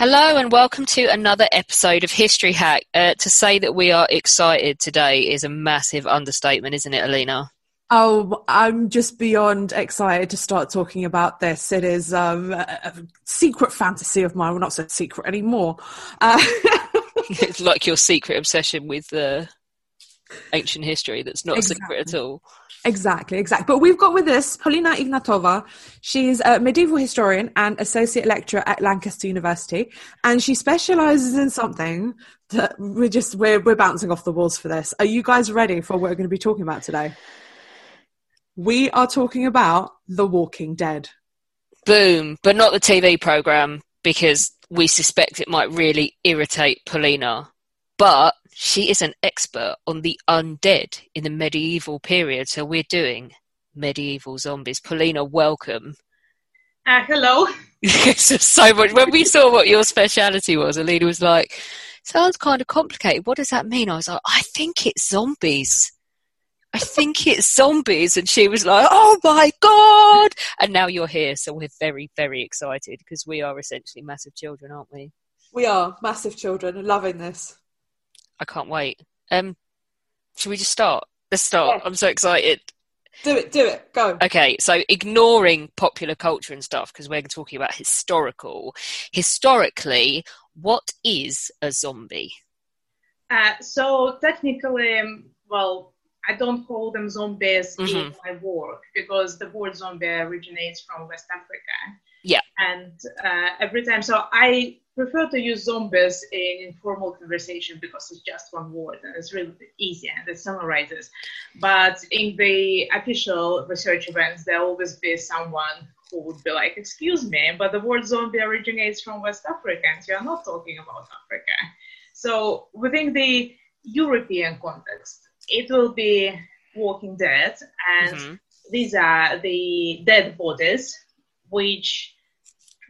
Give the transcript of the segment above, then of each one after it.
Hello and welcome to another episode of History Hack. Uh, to say that we are excited today is a massive understatement, isn't it, Alina? Oh, I'm just beyond excited to start talking about this. It is um, a, secret fantasy of mine. Well, not so secret anymore. Uh, it's like your secret obsession with uh, ancient history that's not exactly. secret at all. Exactly, exactly. But we've got with us Polina Ignatova. She's a medieval historian and associate lecturer at Lancaster University, and she specializes in something that we're just we're we're bouncing off the walls for this. Are you guys ready for what we're going to be talking about today? We are talking about The Walking Dead. Boom, but not the TV program because we suspect it might really irritate Polina. But she is an expert on the undead in the medieval period, so we're doing medieval zombies. Polina, welcome. Uh, hello. it's so much. When we saw what your speciality was, Alina was like, sounds kind of complicated. What does that mean? I was like, I think it's zombies. I think it's zombies. And she was like, oh my God. And now you're here. So we're very, very excited because we are essentially massive children, aren't we? We are massive children, loving this. I can't wait. Um, should we just start? Let's start. Yeah. I'm so excited. Do it, do it, go. Okay, so ignoring popular culture and stuff, because we're talking about historical. Historically, what is a zombie? Uh, so technically, um, well, I don't call them zombies mm-hmm. in my work because the word zombie originates from West Africa. And uh, every time, so I prefer to use zombies in informal conversation because it's just one word and it's really easy and it summarizes. But in the official research events, there always be someone who would be like, "Excuse me, but the word zombie originates from West Africa, and you are not talking about Africa." So within the European context, it will be Walking Dead, and mm-hmm. these are the dead bodies which,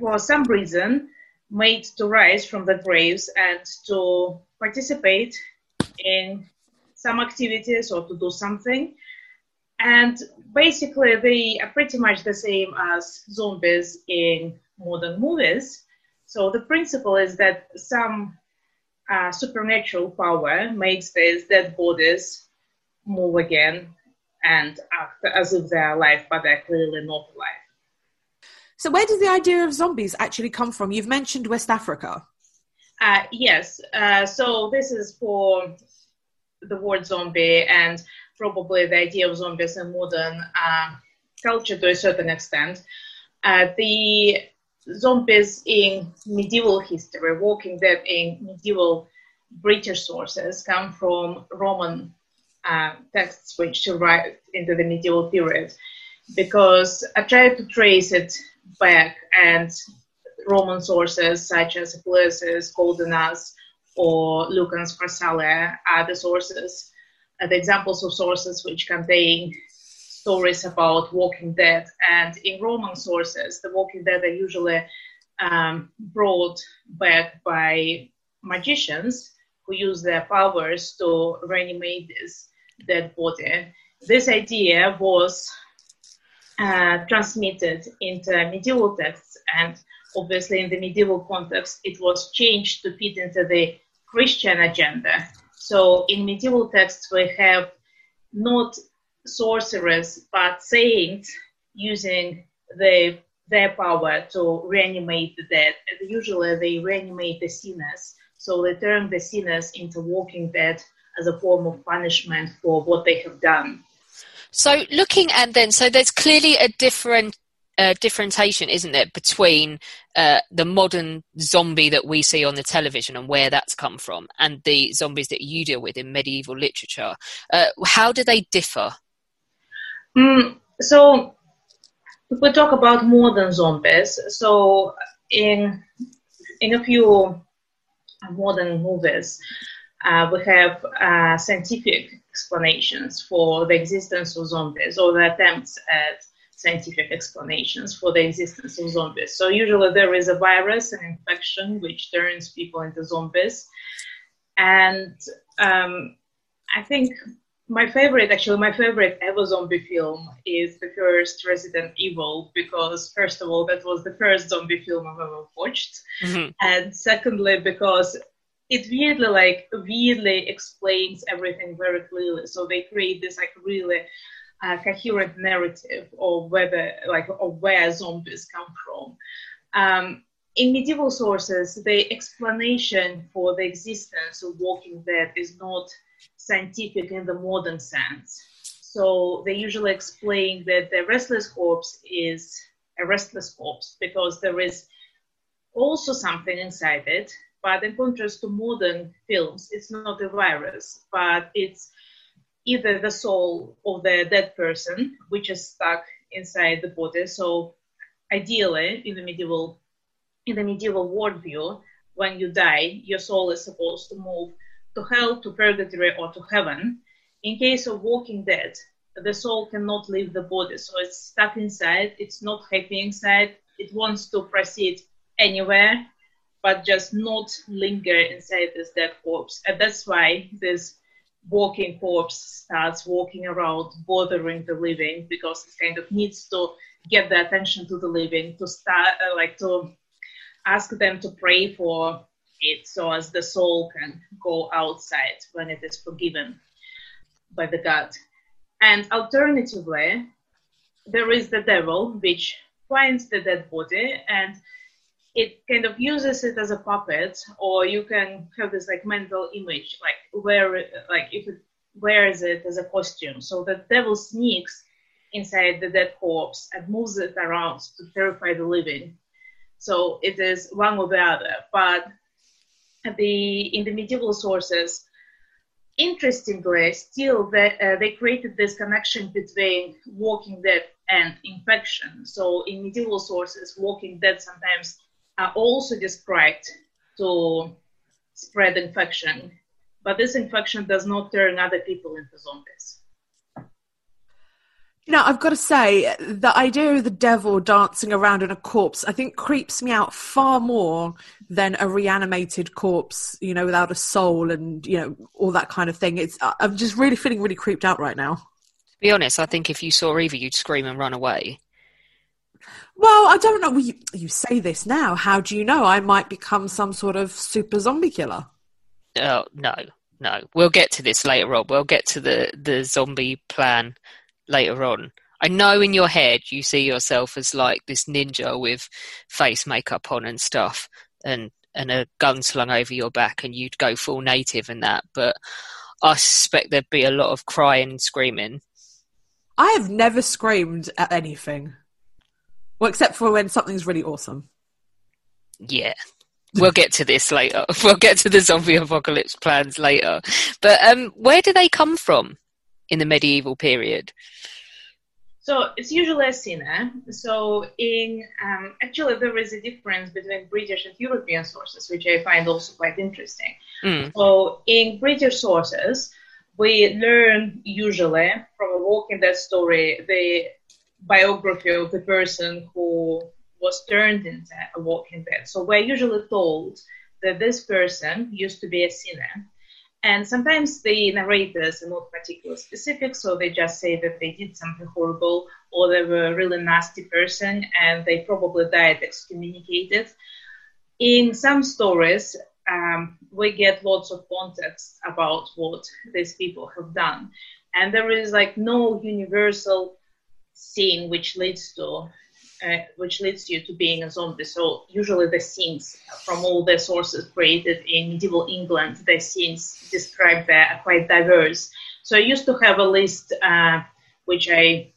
for some reason, made to rise from the graves and to participate in some activities or to do something. And basically, they are pretty much the same as zombies in modern movies. So the principle is that some uh, supernatural power makes these dead bodies move again and act as if they're alive, but they're clearly not alive. So, where does the idea of zombies actually come from? You've mentioned West Africa. Uh, yes. Uh, so, this is for the word zombie and probably the idea of zombies in modern uh, culture to a certain extent. Uh, the zombies in medieval history, Walking Dead in medieval British sources, come from Roman uh, texts which survived into the medieval period. Because I tried to trace it back and Roman sources such as Apuleius, Coldenaz, or Lucan's Pharsalia are the sources, uh, the examples of sources which contain stories about Walking Dead. And in Roman sources, the Walking Dead are usually um, brought back by magicians who use their powers to reanimate this dead body. This idea was uh, transmitted into medieval texts and obviously in the medieval context it was changed to fit into the christian agenda so in medieval texts we have not sorcerers but saints using the their power to reanimate the dead. Usually they reanimate the sinners, so they turn the sinners into walking dead as a form of punishment for what they have done. So looking at then, so there's clearly a different uh, differentiation, isn't there, between uh, the modern zombie that we see on the television and where that's come from, and the zombies that you deal with in medieval literature. Uh, how do they differ? Mm, so, if we talk about modern zombies, so in in a few modern movies, uh, we have uh, scientific explanations for the existence of zombies or the attempts at scientific explanations for the existence of zombies. So usually there is a virus, an infection, which turns people into zombies. And um, I think my favorite, actually, my favorite ever zombie film is the first Resident Evil because, first of all, that was the first zombie film I've ever watched, mm-hmm. and secondly, because it weirdly like weirdly explains everything very clearly. So they create this like really uh, coherent narrative of whether like of where zombies come from. Um, in medieval sources, the explanation for the existence of Walking Dead is not scientific in the modern sense. So they usually explain that the restless corpse is a restless corpse because there is also something inside it. But in contrast to modern films, it's not a virus, but it's either the soul of the dead person, which is stuck inside the body. So ideally, in the medieval in the medieval worldview, when you die, your soul is supposed to move to hell, to purgatory, or to heaven. In case of Walking Dead, the soul cannot leave the body, so it's stuck inside. It's not happy inside. It wants to proceed anywhere, but just not linger inside this dead corpse. And that's why this walking corpse starts walking around bothering the living because it kind of needs to get the attention to the living to start uh, like to ask them to pray for it so as the soul can go outside when it is forgiven by the god and alternatively there is the devil which finds the dead body and it kind of uses it as a puppet or you can have this like mental image like where like if it wears it as a costume. So the devil sneaks inside the dead corpse and moves it around to terrify the living. So it is one or the other. But the in the medieval sources interestingly still they, uh, they created this connection between walking dead and infection. So in medieval sources walking dead sometimes are also described to spread infection, but this infection does not turn other people into zombies. You know, I've got to say, the idea of the devil dancing around in a corpse, I think creeps me out far more than a reanimated corpse, you know, without a soul and, you know, all that kind of thing. It's, I'm just really feeling really creeped out right now. To be honest, I think if you saw Eva, you'd scream and run away. Well, I don't know. You, you say this now. How do you know I might become some sort of super zombie killer? Oh, no, no. We'll get to this later on. We'll get to the, the zombie plan later on. I know in your head you see yourself as like this ninja with face makeup on and stuff and, and a gun slung over your back and you'd go full native and that, but I suspect there'd be a lot of crying and screaming. I have never screamed at anything. Well, except for when something's really awesome. Yeah. We'll get to this later. We'll get to the zombie apocalypse plans later. But um, where do they come from in the medieval period? So it's usually a sinner. So in um, actually there is a difference between British and European sources, which I find also quite interesting. Mm. So in British sources, we learn usually from a Walking Dead story the biography of the person who was turned into a walking dead. So we're usually told that this person used to be a sinner. And sometimes the narrators are not particularly specific, so they just say that they did something horrible or they were a really nasty person and they probably died excommunicated. In some stories, um, we get lots of context about what these people have done. And there is like no universal scene which leads to uh, which leads you to being a zombie. So usually the scenes from all the sources created in medieval England, the scenes described there are quite diverse. So I used to have a list uh, which I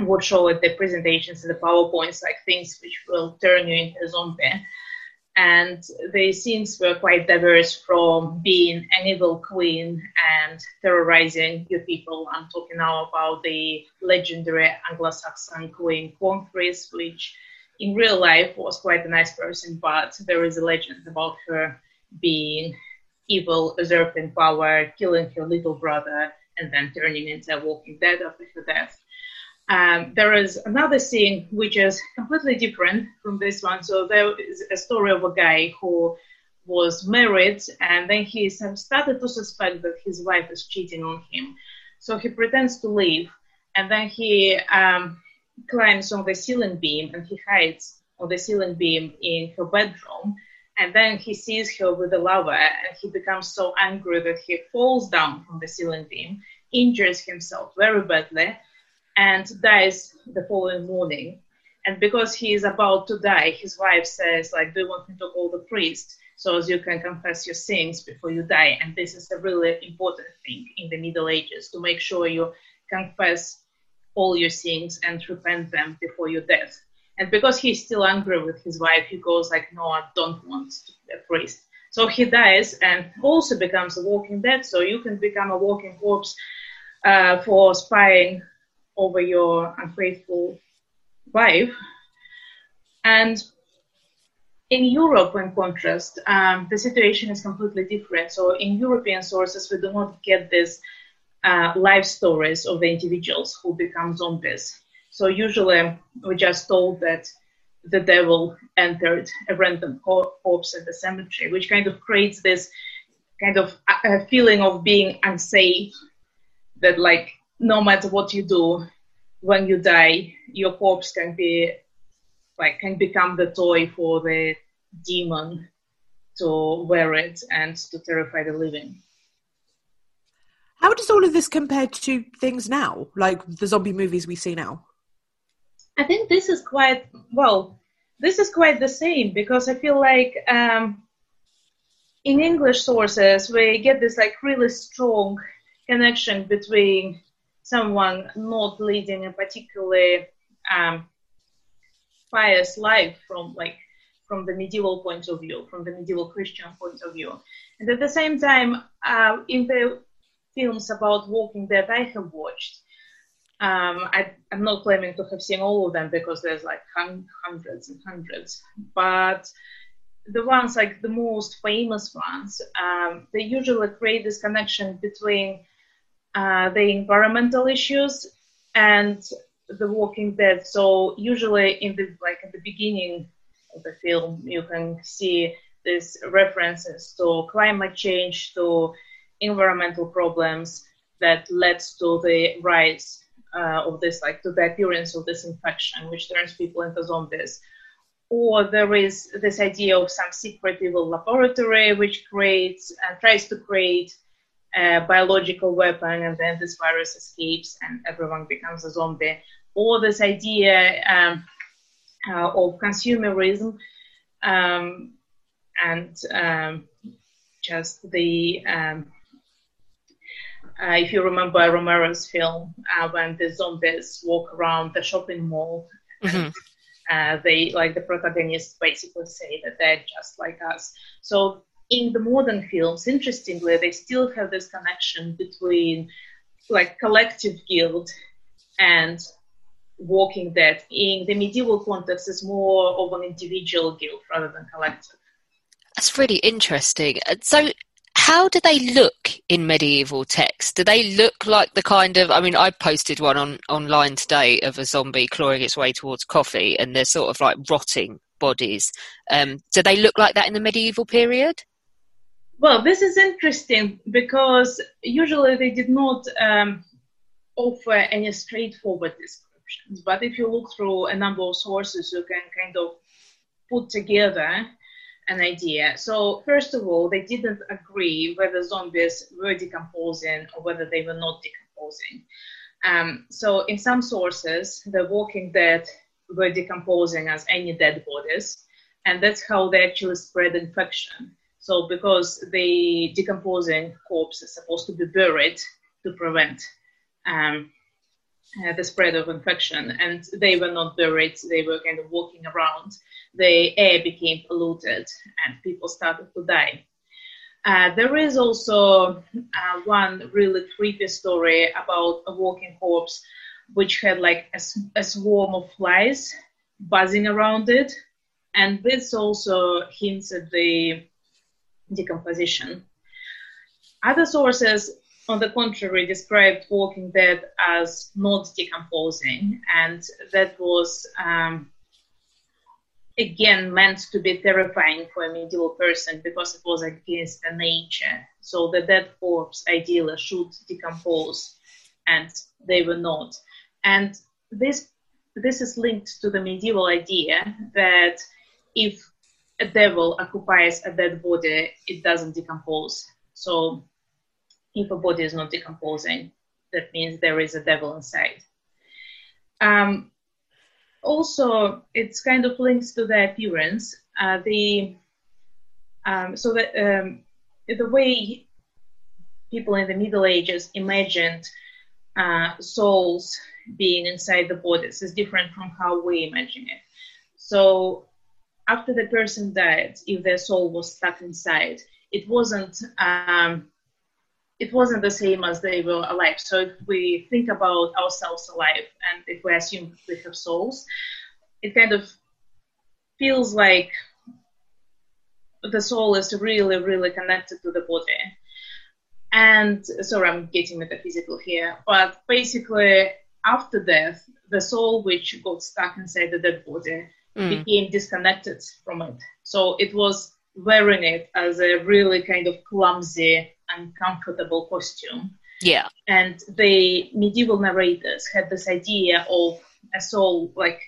would show at the presentations and the PowerPoints, like things which will turn you into a zombie and the scenes were quite diverse from being an evil queen and terrorizing your people. I'm talking now about the legendary Anglo-Saxon queen Cwenthryth, which in real life was quite a nice person, but there is a legend about her being evil, usurping power, killing her little brother, and then turning into a walking dead after her death. Um, there is another scene which is completely different from this one. So there is a story of a guy who was married and then he started to suspect that his wife is cheating on him. So he pretends to leave and then he um, climbs on the ceiling beam and he hides on the ceiling beam in her bedroom. And then he sees her with a lover and he becomes so angry that he falls down from the ceiling beam, injures himself very badly and dies the following morning. And because he is about to die, his wife says, like, do you want me to call the priest so as you can confess your sins before you die? And this is a really important thing in the Middle Ages to make sure you confess all your sins and repent them before your death. And because he's still angry with his wife, he goes like, no, I don't want to be a priest. So he dies and also becomes a walking dead. So you can become a walking corpse uh, for spying over your unfaithful wife. And in Europe, in contrast, um, the situation is completely different. So in European sources, we do not get these uh, life stories of the individuals who become zombies. So usually we're just told that the devil entered a random corpse at the cemetery, which kind of creates this kind of a feeling of being unsafe, that like no matter what you do, when you die, your corpse can be like can become the toy for the demon to wear it and to terrify the living. How does all of this compare to things now, like the zombie movies we see now? I think this is quite well. This is quite the same because I feel like um, in English sources we get this like really strong connection between someone not leading a particularly um, pious life from like from the medieval point of view, from the medieval Christian point of view. And at the same time, uh, in the films about Walking Dead I have watched, um, I, am not claiming to have seen all of them because there's like hun- hundreds and hundreds, but the ones like the most famous ones, um, they usually create this connection between uh, the environmental issues and the Walking Dead. So usually in the like at the beginning of the film, you can see these references to climate change, to environmental problems that led to the rise uh, of this, like to the appearance of this infection, which turns people into zombies. Or there is this idea of some secret evil laboratory which creates uh, tries to create a biological weapon and then this virus escapes and everyone becomes a zombie. Or this idea um, uh, of consumerism um, and um, just the um, uh, if you remember Romero's film uh, when the zombies walk around the shopping mall, mm-hmm. uh, they like the protagonists basically say that they're just like us. So in the modern films, interestingly, they still have this connection between like collective guilt and walking dead. In the medieval context, it's more of an individual guilt rather than collective. That's really interesting. So, how do they look in medieval texts? Do they look like the kind of? I mean, I posted one on online today of a zombie clawing its way towards coffee, and they're sort of like rotting bodies. Um, do they look like that in the medieval period? Well, this is interesting because usually they did not um, offer any straightforward descriptions. But if you look through a number of sources, you can kind of put together an idea. So, first of all, they didn't agree whether zombies were decomposing or whether they were not decomposing. Um, so, in some sources, the Walking Dead were decomposing as any dead bodies, and that's how they actually spread infection. So, because the decomposing corpse is supposed to be buried to prevent um, uh, the spread of infection, and they were not buried, they were kind of walking around, the air became polluted and people started to die. Uh, there is also uh, one really creepy story about a walking corpse which had like a, a, swarm of flies buzzing around it. And this also hints at the decomposition. Other sources, on the contrary, described Walking Dead as not decomposing, and that was um, again meant to be terrifying for a medieval person because it was against the nature. So the dead corpse ideally should decompose, and they were not. And this this is linked to the medieval idea that if a devil occupies a dead body, it doesn't decompose. So if a body is not decomposing, that means there is a devil inside. Um, also, it's kind of links to the appearance. Uh, the um, so that um, the way people in the Middle Ages imagined uh, souls being inside the bodies is different from how we imagine it. So after the person died, if their soul was stuck inside, it wasn't um, it wasn't the same as they were alive. So if we think about ourselves alive, and if we assume we have souls, it kind of feels like the soul is really, really connected to the body. And sorry, I'm getting metaphysical here, but basically, after death, the soul which got stuck inside the dead body mm. became disconnected from it. So it was wearing it as a really kind of clumsy, uncomfortable costume. Yeah. And the medieval narrators had this idea of a soul like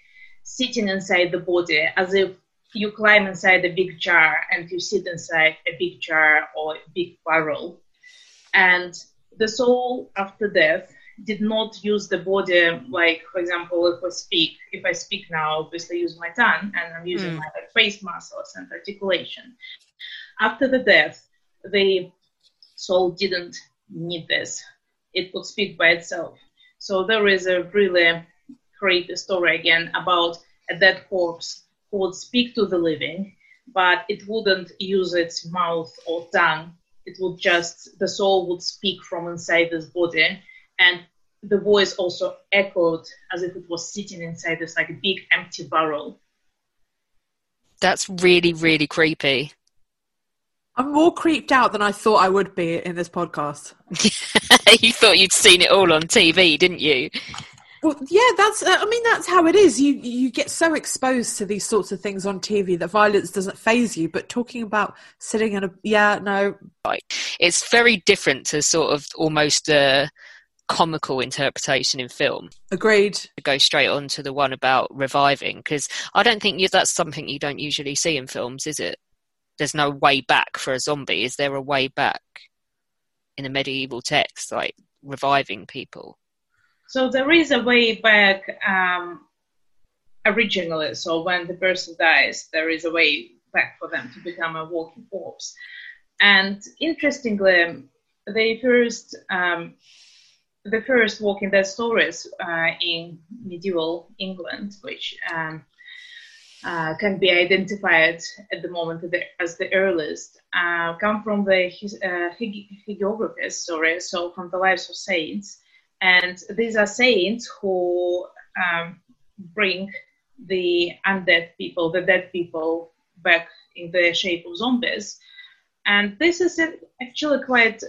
sitting inside the body as if you climb inside a big jar and you sit inside a big jar or a big barrel. And the soul after death did not use the body like for example if i speak if i speak now obviously use my tongue and i'm using mm. my face muscles and articulation. After the death the soul didn't need this. It could speak by itself. So there is a really creepy story again about a dead corpse who would speak to the living but it wouldn't use its mouth or tongue. It would just the soul would speak from inside this body and the voice also echoed as if it was sitting inside this like a big empty barrel. That's really, really creepy. I'm more creeped out than I thought I would be in this podcast. you thought you'd seen it all on TV, didn't you? Well, yeah, that's. Uh, I mean, that's how it is. You you get so exposed to these sorts of things on TV that violence doesn't phase you. But talking about sitting in a yeah, no, right. It's very different to sort of almost a comical interpretation in film. Agreed. Go straight on to the one about reviving because I don't think you, that's something you don't usually see in films, is it? There's no way back for a zombie. Is there a way back in a medieval text, like reviving people? So there is a way back um, originally. So when the person dies, there is a way back for them to become a walking corpse. And interestingly, they first um, the first Walking Dead stories uh, in medieval England, which um, uh, can be identified at the moment as the earliest, uh, come from the uh, hagiographies, sorry, so from the lives of saints. And these are saints who um, bring the undead people, the dead people, back in the shape of zombies. And this is actually quite,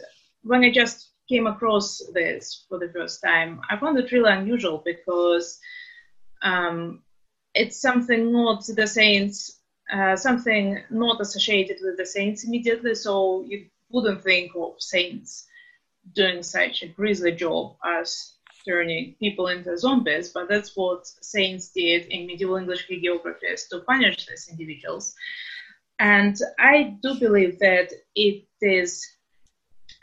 when I just came across this for the first time, I found it really unusual because um, it's something not the saints, uh, something not associated with the saints immediately. So you wouldn't think of saints doing such a grisly job as turning people into zombies, but that's what saints did in medieval English hagiographies to punish these individuals. And I do believe that it is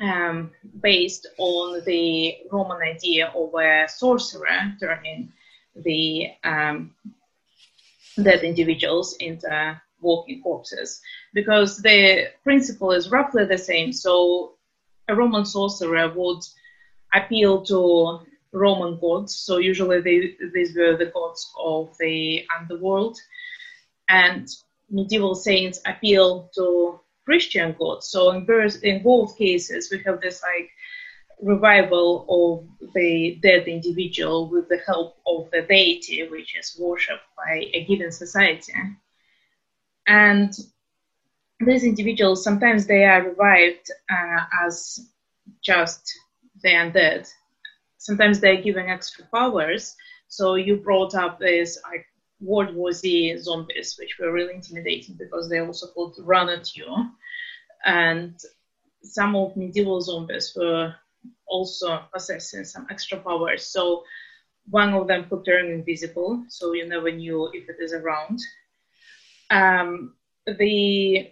um, based on the Roman idea of a sorcerer turning the um, dead individuals into walking corpses because the principle is roughly the same. So a Roman sorcerer would appeal to Roman gods. So usually they, these were the gods of the underworld. And medieval saints appeal to Christian gods. So in, in both cases, we have this like revival of the dead individual with the help of the deity, which is worshipped by a given society. And these individuals sometimes they are revived uh, as just the undead. Sometimes they're given extra powers. So you brought up this like World War Z zombies, which were really intimidating because they also could run at you. And some of medieval zombies were also possessing some extra powers. So one of them could turn invisible, so you never knew if it is around. Um, the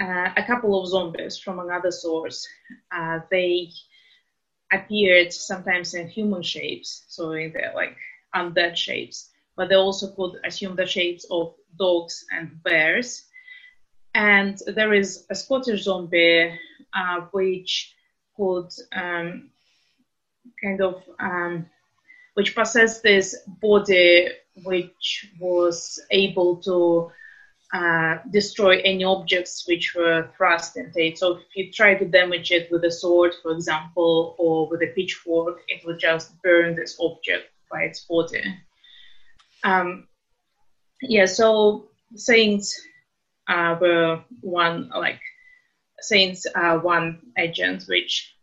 uh, a couple of zombies from another source, uh, they appeared sometimes in human shapes, so in the like undead shapes, but they also could assume the shapes of dogs and bears. And there is a Scottish zombie uh, which could um, kind of um, which possessed this body which was able to uh, destroy any objects which were thrust into it. So if you try to damage it with a sword, for example, or with a pitchfork, it would just burn this object by its body. Um, yeah, so saints uh, were one like saints are one agent which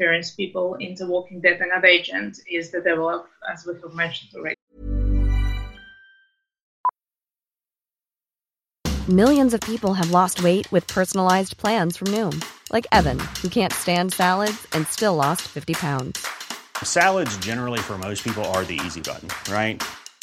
turns people into Walking Dead. Another agent is the devil, as we have mentioned already. Millions of people have lost weight with personalized plans from Noom, like Evan, who can't stand salads and still lost 50 pounds. Salads, generally, for most people, are the easy button, right?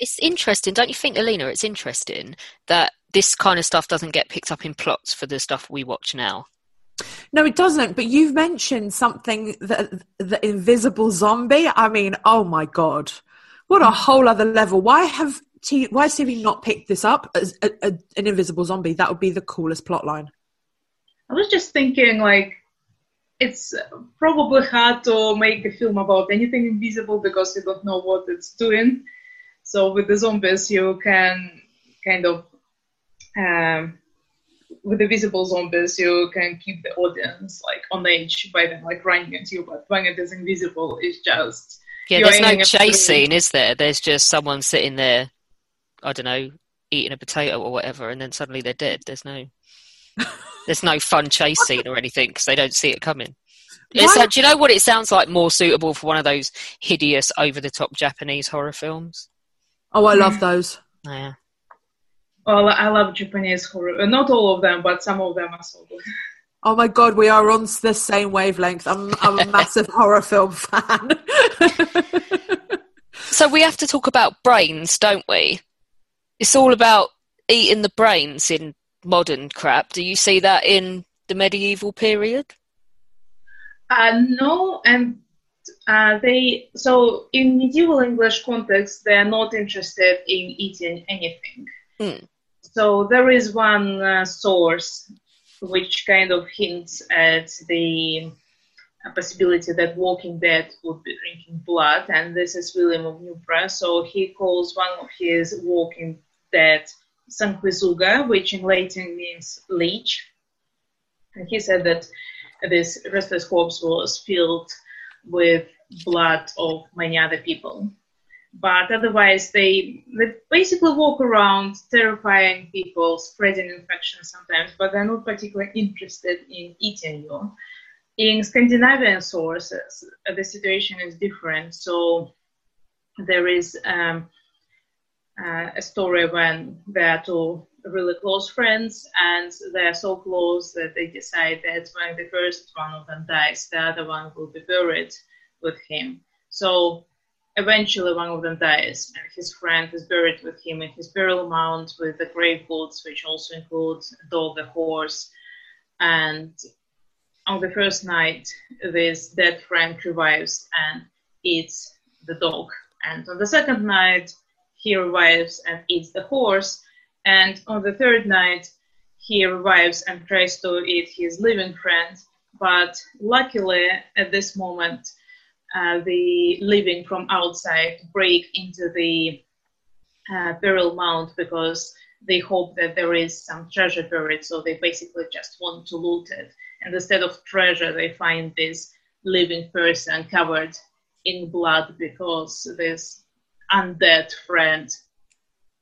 It's interesting, don't you think, Alina? It's interesting that this kind of stuff doesn't get picked up in plots for the stuff we watch now. No, it doesn't. But you've mentioned something that the invisible zombie. I mean, oh my god, what a mm. whole other level. Why have T- why has TV not picked this up as a, a, an invisible zombie? That would be the coolest plot line. I was just thinking, like, it's probably hard to make a film about anything invisible because you don't know what it's doing. So with the zombies, you can kind of um, with the visible zombies, you can keep the audience like on edge by them like running at you. But when it is invisible, it's just yeah. There's no chase scene, is there? There's just someone sitting there. I don't know, eating a potato or whatever, and then suddenly they're dead. There's no, there's no fun chase scene or anything because they don't see it coming. It's like, do you know what it sounds like? More suitable for one of those hideous, over-the-top Japanese horror films. Oh, I love those. Oh, yeah. Well, I love Japanese horror. Not all of them, but some of them are so good. Oh my god, we are on the same wavelength. I'm, I'm a massive horror film fan. so we have to talk about brains, don't we? It's all about eating the brains in modern crap. Do you see that in the medieval period? Uh, no, and uh, they so in medieval English context, they are not interested in eating anything. Mm. So there is one uh, source which kind of hints at the possibility that Walking Dead would be drinking blood, and this is William of Newburgh. So he calls one of his Walking Dead Sanguisuga, which in Latin means leech. And he said that this restless corpse was filled with blood of many other people. But otherwise, they, they basically walk around terrifying people, spreading infection sometimes, but they're not particularly interested in eating you. In Scandinavian sources, the situation is different. So there is um, uh, a story when they are two really close friends and they are so close that they decide that when the first one of them dies, the other one will be buried with him. So eventually one of them dies and his friend is buried with him in his burial mound with the grave goods, which also includes a dog, a horse. And on the first night, this dead friend revives and eats the dog. And on the second night, he revives and eats the horse. And on the third night, he revives and tries to eat his living friend. But luckily, at this moment, uh, the living from outside break into the uh, burial mound because they hope that there is some treasure buried. So they basically just want to loot it. And instead of treasure, they find this living person covered in blood because this undead friend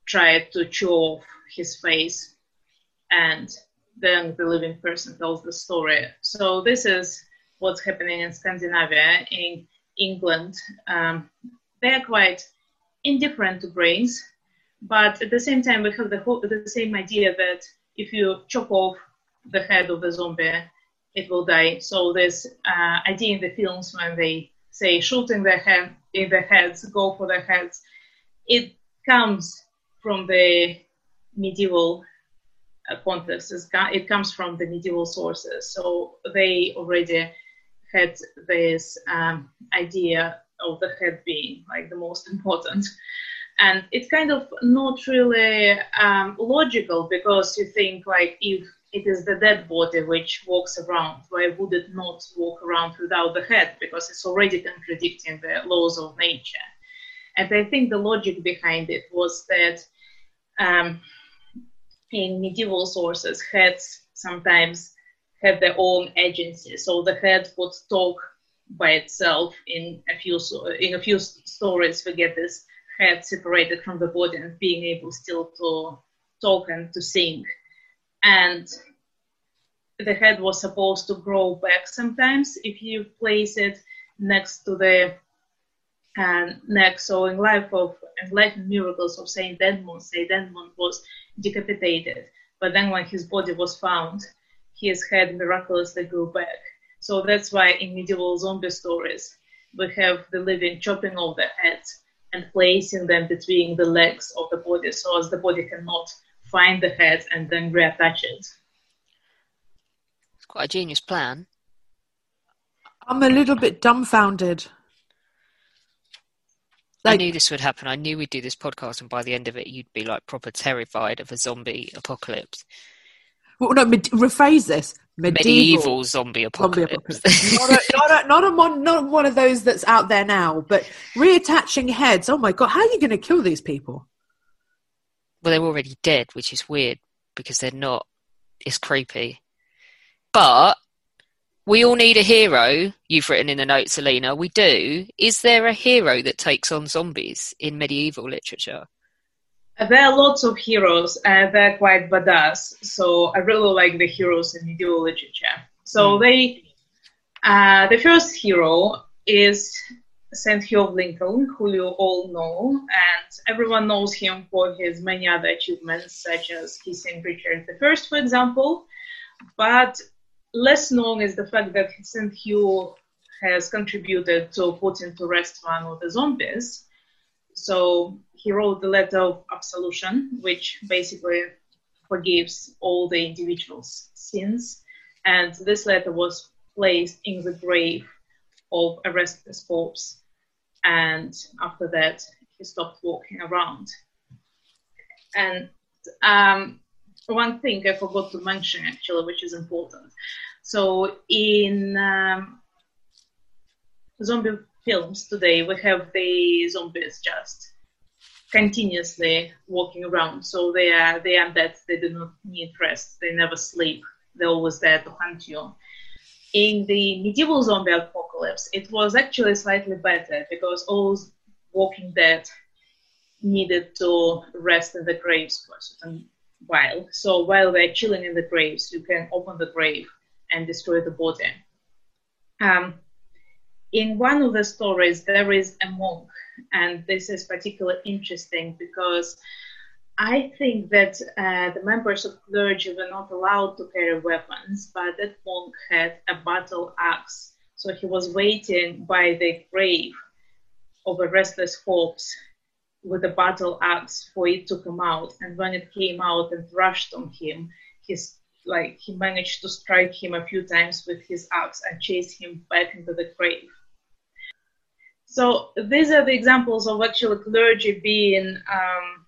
tried to chew off his face and then the living person tells the story. So this is what's happening in Scandinavia. In England, um, they are quite indifferent to brains, but at the same time we have the, whole, the same idea that if you chop off the head of the zombie, it will die. So this uh, idea in the films when they say shooting their head in the heads, go for the heads, it comes from the medieval uh, context. It comes from the medieval sources. So they already had this um, idea of the head being like the most important. And it's kind of not really um, logical because you think like if it is the dead body which walks around, why would it not walk around without the head? Because it's already contradicting the laws of nature. And I think the logic behind it was that um, in medieval sources, heads sometimes had their own agency. So the head would talk by itself in a few in a few stories. We get this head separated from the body and being able still to talk and to sing. And the head was supposed to grow back sometimes if you place it next to the and next, so in life of enlightened miracles of Saint Edmund, Saint Edmund was decapitated, but then when his body was found, his head miraculously grew back. So that's why in medieval zombie stories we have the living chopping off their heads and placing them between the legs of the body, so as the body cannot find the head and then reattach it. It's quite a genius plan. I'm a little bit dumbfounded. Like, I knew this would happen. I knew we'd do this podcast, and by the end of it, you'd be like proper terrified of a zombie apocalypse. Well, no, med- rephrase this. Medieval, medieval zombie apocalypse. Zombie apocalypse. not, a, not, a, not, a mon, not one of those that's out there now, but reattaching heads. Oh my god, how are you going to kill these people? Well, they're already dead, which is weird because they're not. It's creepy. But we all need a hero. You've written in the notes, Alina. We do. Is there a hero that takes on zombies in medieval literature? Uh, there are lots of heroes, and they're quite badass. So I really like the heroes in medieval literature. So mm. they, uh, the first hero is Saint Hugh of Lincoln, who you all know, and everyone knows him for his many other achievements, such as kissing Richard I, for example. But less known is the fact that St. Hugh has contributed to putting to rest one of the zombies. So he wrote the letter of absolution, which basically forgives all the individual's sins. And this letter was placed in the grave of Arestus corpse. And after that, he stopped walking around. And um, one thing I forgot to mention actually, which is important. So in um, zombie films today, we have the zombies just continuously walking around. So they are they are dead. They do not need rest. They never sleep. They're always there to hunt you. in the medieval zombie apocalypse, it was actually slightly better because all Walking Dead needed to rest in the graves for certain while. So while they're chilling in the graves, you can open the grave and destroy the body. Um, in one of the stories, there is a monk, and this is particularly interesting because I think that uh, the members of clergy were not allowed to carry weapons, but that monk had a battle axe. So he was waiting by the grave of a restless corpse with a battle axe for it to come out. And when it came out and rushed on him, he's like he managed to strike him a few times with his axe and chase him back into the grave. So these are the examples of actually clergy being um,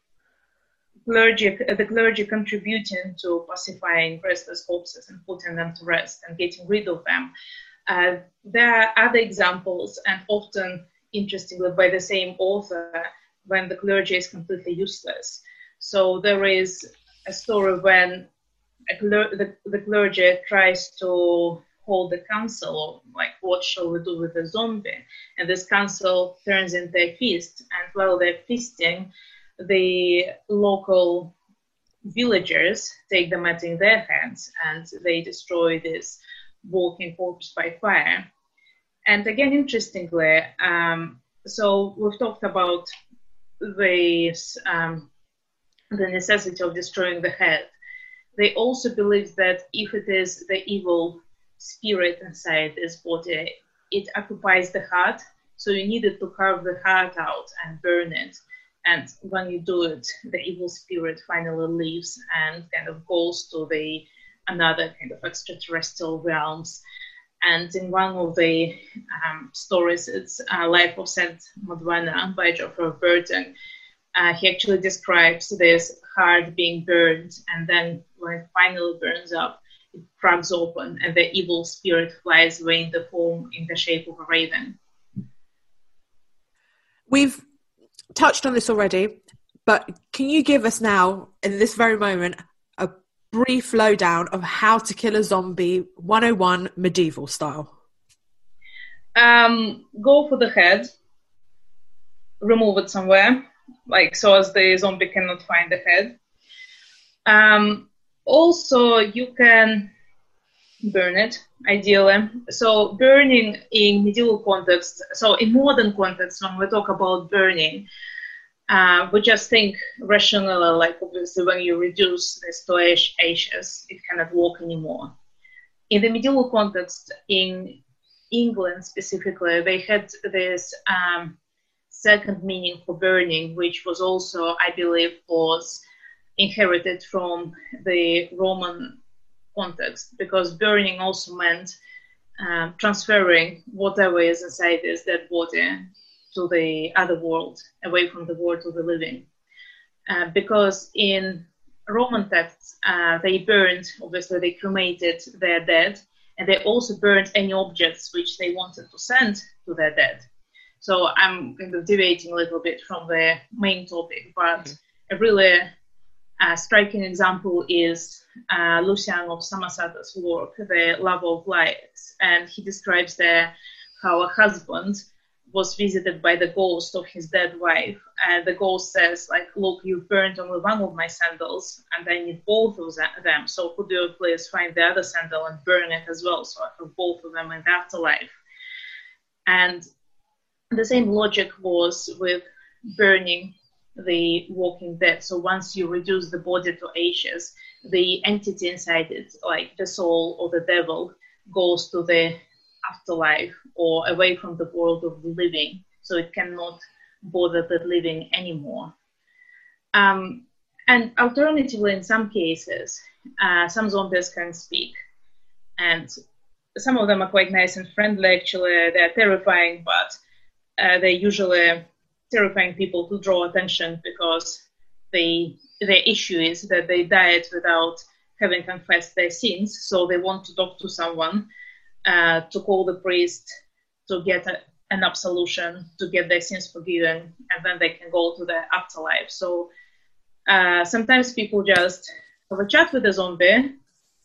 clergy, the clergy contributing to pacifying restless corpses and putting them to rest and getting rid of them. Uh, there are other examples, and often interestingly by the same author, when the clergy is completely useless. So there is a story when a cler- the, the clergy tries to hold a council, like what shall we do with the zombie? And this council turns into a feast, and while they're feasting, the local villagers take the matter in their hands and they destroy this walking corpse by fire. And again, interestingly, um, so we've talked about the um, the necessity of destroying the head. They also believe that if it is the evil spirit inside this body, it occupies the heart. So you needed to carve the heart out and burn it. And when you do it, the evil spirit finally leaves and kind of goes to the another kind of extraterrestrial realms. And in one of the um, stories, it's uh, Life of Saint Modwenna by Geoffrey Burton. Uh, he actually describes this heart being burned, and then when it finally burns up, it cracks open, and the evil spirit flies away in the form in the shape of a raven. We've touched on this already, but can you give us now, in this very moment, brief lowdown of how to kill a zombie 101 medieval style? Um, go for the head, remove it somewhere, like so as the zombie cannot find the head. Um, also, you can burn it ideally. So burning in medieval context, so in modern context, when we talk about burning, uh, we just think rationally, like obviously when you reduce this to ashes, it cannot walk anymore. In the medieval context, in England specifically, they had this um, second meaning for burning, which was also, I believe, was inherited from the Roman context because burning also meant um, transferring whatever is inside this dead body to the other world, away from the world of the living. Uh, because in Roman texts, uh, they burned, obviously, they cremated their dead, and they also burned any objects which they wanted to send to their dead. So I'm kind of deviating a little bit from the main topic, but mm-hmm. a really uh, striking example is uh, Lucian of Samosata's work, The Lover of Lies, and he describes there how a husband was visited by the ghost of his dead wife. And the ghost says, like, look, you burned only one of my sandals, and I need both of them. So could you please find the other sandal and burn it as well? So I have both of them in the afterlife. And the same logic was with burning the walking dead. So once you reduce the body to ashes, the entity inside it, like the soul or the devil, goes to the afterlife or away from the world of living, so it cannot bother the living anymore. Um, and alternatively, in some cases, uh, some zombies can speak, and some of them are quite nice and friendly. Actually, they're terrifying, but uh, they're usually terrifying people to draw attention because they their issue is that they died without having confessed their sins, so they want to talk to someone uh, to call the priest to get a, an absolution, to get their sins forgiven, and then they can go to the afterlife. So uh, sometimes people just have a chat with the zombie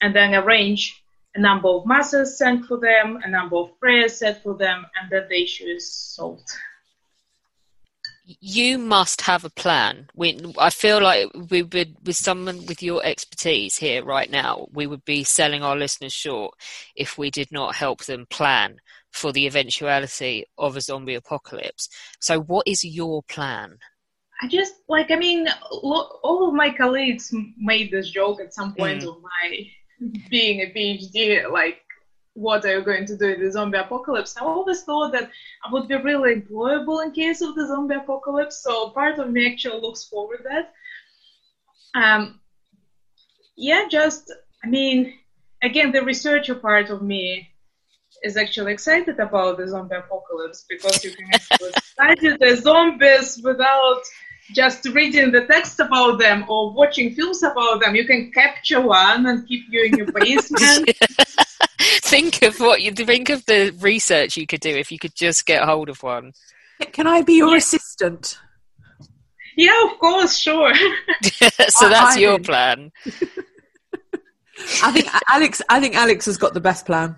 and then arrange a number of masses sent for them, a number of prayers said for them, and then the issue is solved. You must have a plan. We, I feel like we would, with someone with your expertise here right now, we would be selling our listeners short if we did not help them plan for the eventuality of a zombie apocalypse. So, what is your plan? I just like I mean, all of my colleagues made this joke at some point mm. of my being a PhD, like what are you going to do in the zombie apocalypse? I always thought that I would be really employable in case of the zombie apocalypse. So part of me actually looks forward to that. Um, yeah, just I mean, again, the researcher part of me is actually excited about the zombie apocalypse because you can actually study the zombies without just reading the text about them or watching films about them. You can capture one and keep you in your basement. think of what you think of the research you could do if you could just get hold of one. Can I be your yeah. assistant? Yeah, of course, sure. so that's I, your plan. I think Alex. I think Alex has got the best plan.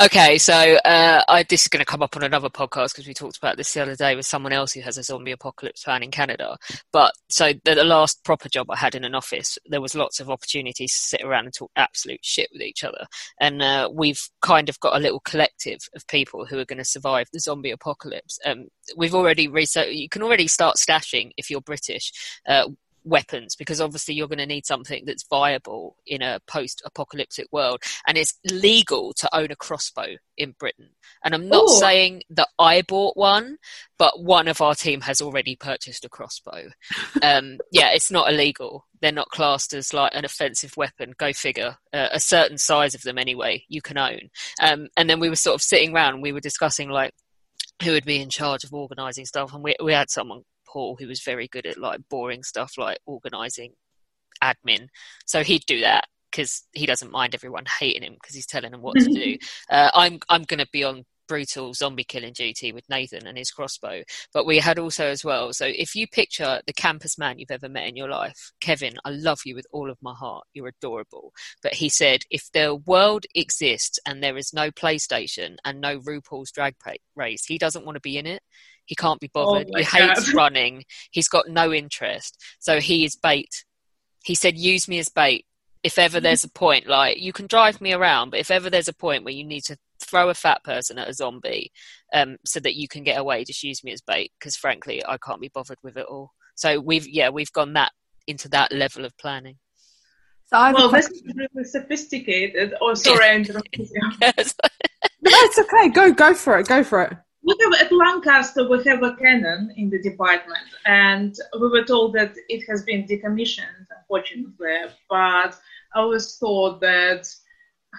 Okay, so uh, I, this is going to come up on another podcast because we talked about this the other day with someone else who has a zombie apocalypse plan in Canada. But so the, the, last proper job I had in an office, there was lots of opportunities to sit around and talk absolute shit with each other. And uh, we've kind of got a little collective of people who are going to survive the zombie apocalypse. Um, we've already researched. You can already start stashing if you're British. Uh, weapons because obviously you're going to need something that's viable in a post apocalyptic world and it's legal to own a crossbow in Britain. And I'm not Ooh. saying that I bought one but one of our team has already purchased a crossbow. Um, yeah it's not illegal. They're not classed as like an offensive weapon. Go figure. Uh, a certain size of them anyway you can own. Um, and then we were sort of sitting around we were discussing like who would be in charge of organizing stuff and we, we had someone Paul, who was very good at like boring stuff like organizing admin. So he'd do that because he doesn't mind everyone hating him because he's telling them what to do. Uh, I'm I'm going to be on brutal zombie killing duty with Nathan and his crossbow. But we had also as well. So if you picture the campus man you've ever met in your life, Kevin, I love you with all of my heart. You're adorable. But he said, if the world exists and there is no PlayStation and no RuPaul's Drag Race, he doesn't want to be in it. He can't be oh bothered. Oh he hates running. He's got no interest. So he is bait. He said, use me as bait. If ever there's a point, like you can drive me around, but if ever there's a point where you need to throw a fat person at a zombie um, so that you can get away, just use me as bait. Because frankly, I can't be bothered with it all. So we've, yeah, we've gone that into that level of planning. So well, this is really sophisticated. Oh, sorry, I interrupted you. no, it's okay. Go, go for it. Go for it we have at Lancaster we have a cannon in the department, and we were told that it has been decommissioned, unfortunately. But I always thought that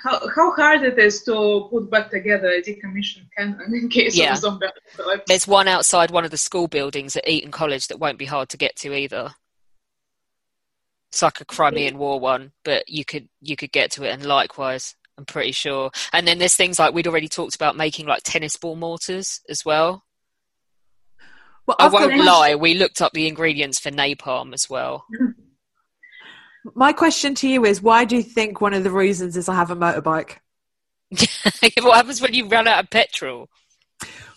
how, how hard it is to put back together a decommissioned cannon in case yeah. of a zombie apocalypse. There's one outside one of the school buildings at Eton College that won't be hard to get to either. It's like a Crimean War one, but you could you could get to it, and likewise. I'm pretty sure. And then there's things like we'd already talked about making like tennis ball mortars as well. well I won't lie, we looked up the ingredients for napalm as well. My question to you is why do you think one of the reasons is I have a motorbike? what happens when you run out of petrol?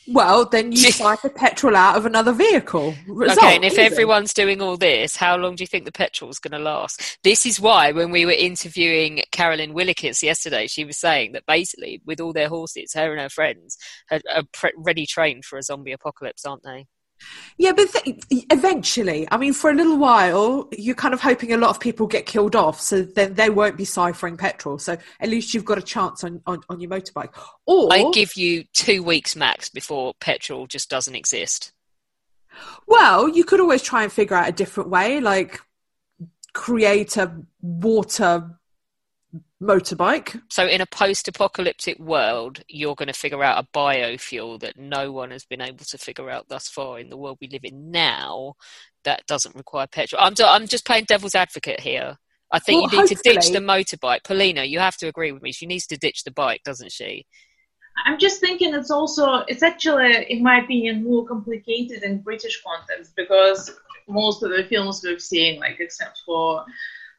Well, then you the petrol out of another vehicle. Result, okay, and if everyone's doing all this, how long do you think the petrol's going to last? This is why when we were interviewing Carolyn Willekes yesterday, she was saying that basically, with all their horses, her and her friends are, are pre- ready trained for a zombie apocalypse, aren't they? Yeah, but th- eventually, I mean, for a little while, you're kind of hoping a lot of people get killed off, so then they won't be ciphering petrol. So at least you've got a chance on, on, on your motorbike. Or I give you two weeks max before petrol just doesn't exist. Well, you could always try and figure out a different way, like create a water motorbike. So, in a post apocalyptic world, you're going to figure out a biofuel that no one has been able to figure out thus far in the world we live in now that doesn't require petrol. I'm, I'm just playing devil's advocate here. I think well, you need hopefully. to ditch the motorbike. Polina, you have to agree with me. She needs to ditch the bike, doesn't she? I'm just thinking it's also, it's actually, in my opinion, more complicated in British context because most of the films we've seen, like except for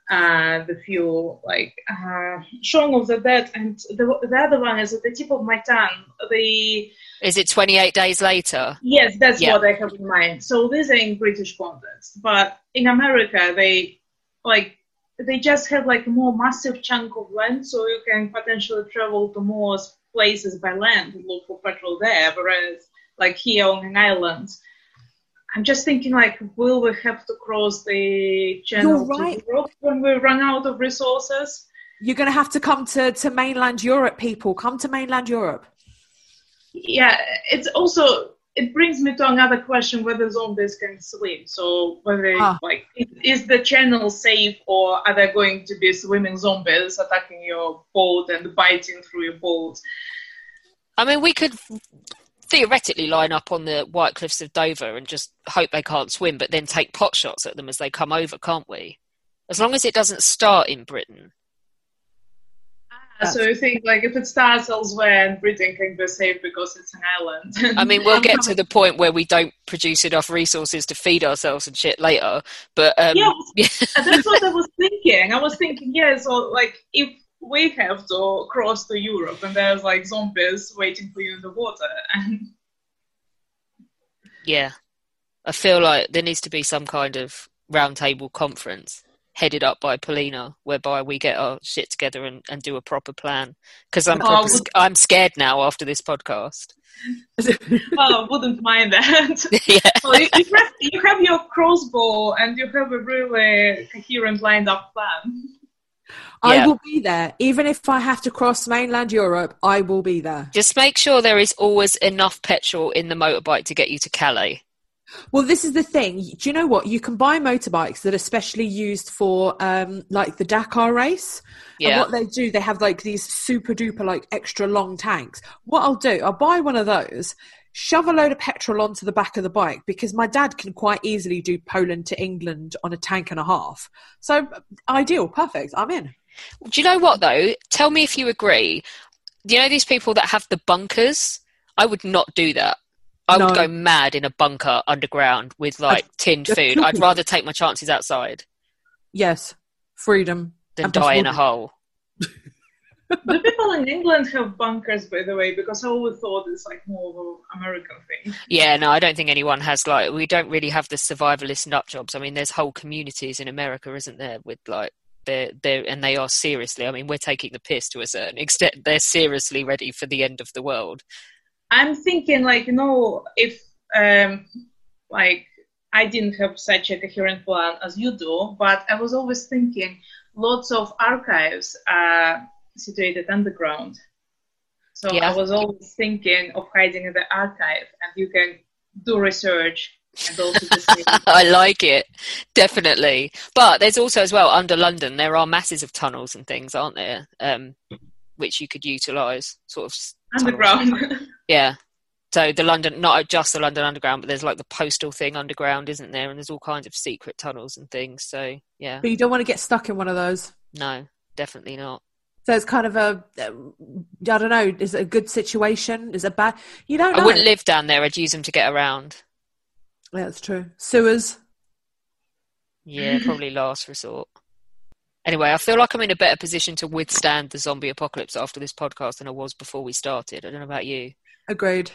uh, the few like uh, Shaun of the Dead, and the, the other one is at the tip of my tongue. The Is it 28 days later? yes, that's Yeah. what I have in mind. So these are in British context, but in America they like they just have like a more massive chunk of land, so you can potentially travel to more places by land and look for petrol there. Whereas like here on an island. I'm just thinking, like, will we have to cross the channel You're right. to Europe when we run out of resources? You're going to have to come to, to mainland Europe, people. Come to mainland Europe. Yeah, it's also it brings me to another question: whether zombies can swim. So whether Ah. like is, is the channel safe, or are there going to be swimming zombies attacking your boat and biting through your boat? I mean, we could theoretically line up on the White Cliffs of Dover and just hope they can't swim, but then take pot shots at them as they come over, can't we? As long as it doesn't start in Britain. Ah, so you think like if it starts elsewhere and Britain can be safe because it's an island? I mean, we'll get to the point where we don't produce enough resources to feed ourselves and shit later. But um, Yeah, that's what I was thinking. I was thinking, yeah, so like if we have to cross to Europe and there's like zombies waiting for you in the water, and yeah, I feel like there needs to be some kind of roundtable conference headed up by Polina, whereby we get our shit together and, and do a proper plan. Because I'm Oh, would- I'm scared now after this podcast. oh, wouldn't mind that. yeah. well, you, you, have, you have your crossbow and you have a really coherent lined up plan. I Yeah. will be there. Even if I have to cross mainland Europe, I will be there. Just make sure there is always enough petrol in the motorbike to get you to Calais. Well, this is the thing. Do you know what? You can buy motorbikes that are specially used for um, like the Dakar race. And Yeah. what they do, they have like these super duper like extra long tanks. What I'll do, I'll buy one of those, shove a load of petrol onto the back of the bike because my dad can quite easily do Poland to England on a tank and a half. So ideal, perfect. I'm in. Do you know what though? Tell me if you agree. Do you know these people that have the bunkers? I would not do that. I would go mad in a bunker underground with like tinned food. I'd rather take my chances outside Yes, freedom. than And die in a hole. Do people in England have bunkers, by the way? Because I always thought it's like more of an American thing. Yeah, no, I don't think anyone has like we don't really have the survivalist nut jobs. I mean, there's whole communities in America, isn't there, with like they're they're and they are seriously. I mean, we're taking the piss to a certain extent. They're seriously ready for the end of the world. I'm thinking, like, you know, if um, like I didn't have such a coherent plan as you do, but I was always thinking lots of archives are situated underground. So Yeah. I was always thinking of hiding in the archive, and you can do research and also I like it, definitely. But there's also as well under London there are masses of tunnels and things, aren't there? Um, which you could utilise, sort of s- tunnels. underground. Yeah. So the London, not just the London Underground, but there's like the postal thing underground, isn't there? And there's all kinds of secret tunnels and things. So yeah, But you don't want to get stuck in one of those. no, definitely not. So it's kind of a, uh, don't know, is it a good situation? Is it bad? You don't know. I wouldn't live down there. I'd use them to get around. Yeah, that's true. Sewers. Yeah, probably last resort. Anyway, I feel like I'm in a better position to withstand the zombie apocalypse after this podcast than I was before we started. I don't know about you. Agreed.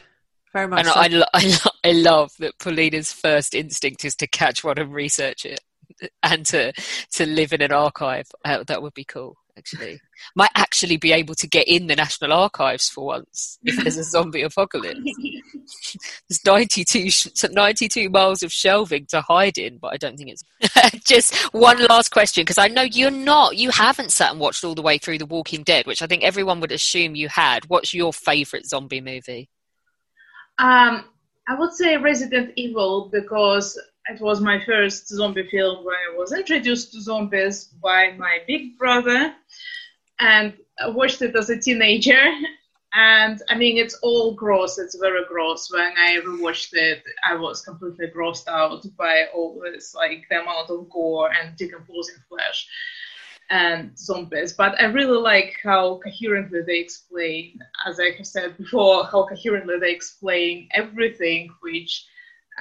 Very much. And so. I, lo- I, lo- I love that Polina's first instinct is to catch one and research it and to, to live in an archive. Uh, that would be cool, actually. Might actually be able to get in the National Archives for once if there's a zombie apocalypse. There's 92, sh- 92 miles of shelving to hide in, but I don't think it's. Just one last question, because I know you're not, you haven't sat and watched all the way through The Walking Dead, which I think everyone would assume you had. What's your favourite zombie movie? Um, I would say Resident Evil because it was my first zombie film where I was introduced to zombies by my big brother, and I watched it as a teenager. And I mean, it's all gross. It's very gross. When I rewatched it, I was completely grossed out by all this, like the amount of gore and decomposing flesh and zombies. But I really like how coherently they explain, as I have said before, how coherently they explain everything which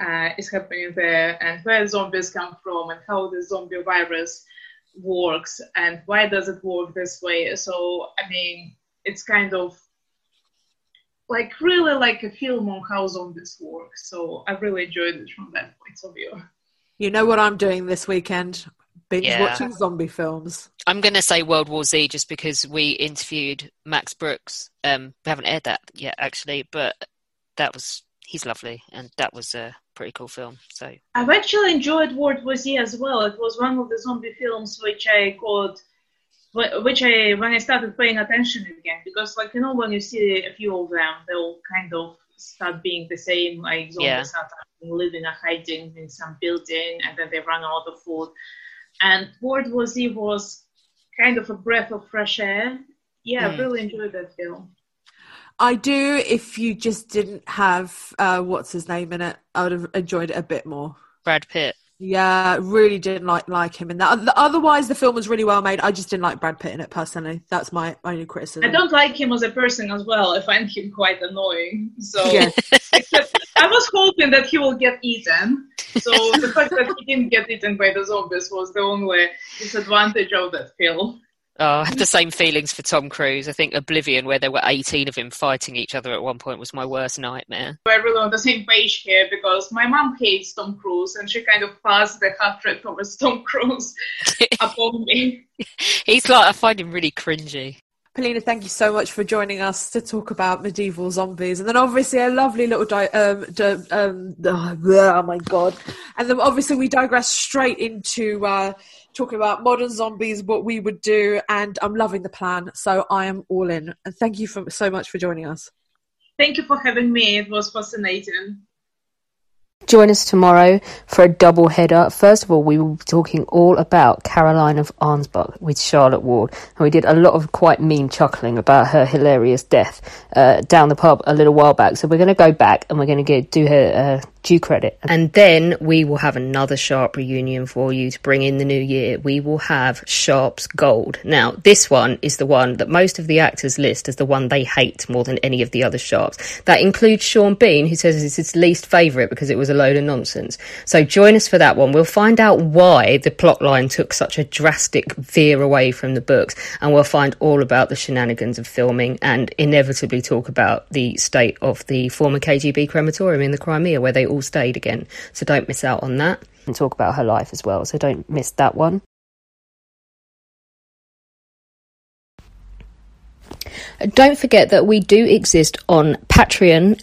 uh, is happening there and where zombies come from and how the zombie virus works and why does it work this way. So I mean, it's kind of like really like a film on how zombies work. So I really enjoyed it from that point of view. You know what I'm doing this weekend? Binge Yeah. watching zombie films. I'm going to say World War Z just because we interviewed Max Brooks. Um, we haven't aired that yet, actually, but that was he's lovely, and that was a pretty cool film. So I've actually enjoyed World War Z as well. It was one of the zombie films which I wh- which I when I started paying attention again because like you know when you see a few of them, they all kind of start being the same. Like zombies Yeah. start living or hiding in some building, and then they run out of food. And World War Z was kind of a breath of fresh air. Yeah, I Mm. really enjoyed that film. I do. If you just didn't have uh, what's his name in it, I would have enjoyed it a bit more. Brad Pitt. Yeah, really didn't like like him in that. Otherwise, the film was really well made. I just didn't like Brad Pitt in it personally. That's my only criticism. I don't like him as a person as well. I find him quite annoying. So Yeah. I was hoping that he will get eaten. So the fact that he didn't get eaten by the zombies was the only disadvantage of that film. Oh, I have the same feelings for Tom Cruise. I think Oblivion, where there were 18 of him fighting each other at one point, was my worst nightmare. We're really on the same page here because my mom hates Tom Cruise and she kind of passed the hatred towards Tom Cruise upon me. He's like, I find him really cringy. Polina, thank you so much for joining us to talk about medieval zombies, and then obviously a lovely little di- um, di- um oh my god, and then obviously we digress straight into uh, talking about modern zombies, what we would do, and I'm loving the plan, so I am all in. And thank you for so much for joining us. Thank you for having me. It was fascinating. Join us tomorrow for a double header. First of all, we will be talking all about Caroline of Ansbach with Charlotte Ward. And we did a lot of quite mean chuckling about her hilarious death uh, down the pub a little while back. So we're going to go back and we're going to do her uh, due credit. And then we will have another Sharpe reunion for you to bring in the new year. We will have Sharpe's Gold. Now, this one is the one that most of the actors list as the one they hate more than any of the other Sharpes. That includes Sean Bean, who says it's his least favourite because it was a load of nonsense. So join us for that one. We'll find out why the plot line took such a drastic veer away from the books, and we'll find all about the shenanigans of filming and inevitably talk about the state of the former KGB crematorium in the Crimea where they all stayed again. So don't miss out on that. And talk about her life as well. So don't miss that one. Don't forget that we do exist on Patreon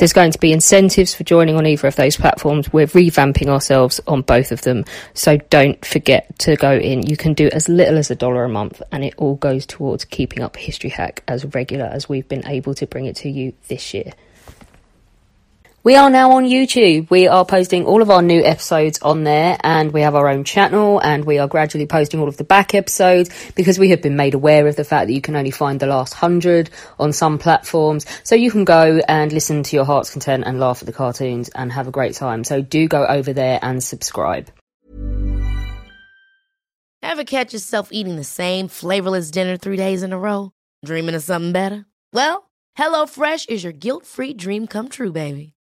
there's going to be incentives for joining on either of those platforms. We're revamping ourselves on both of them, so don't forget to go in. You can do as little as a dollar a month, and it all goes towards keeping up History Hack as regular as we've been able to bring it to you this year. We are now on YouTube. We are posting all of our new episodes on there and we have our own channel and we are gradually posting all of the back episodes because we have been made aware of the fact that you can only find the last hundred on some platforms. So you can go and listen to your heart's content and laugh at the cartoons and have a great time. So do go over there and subscribe. Ever catch yourself eating the same flavorless dinner three days in a row? Dreaming of something better? Well, HelloFresh is your guilt-free dream come true, baby.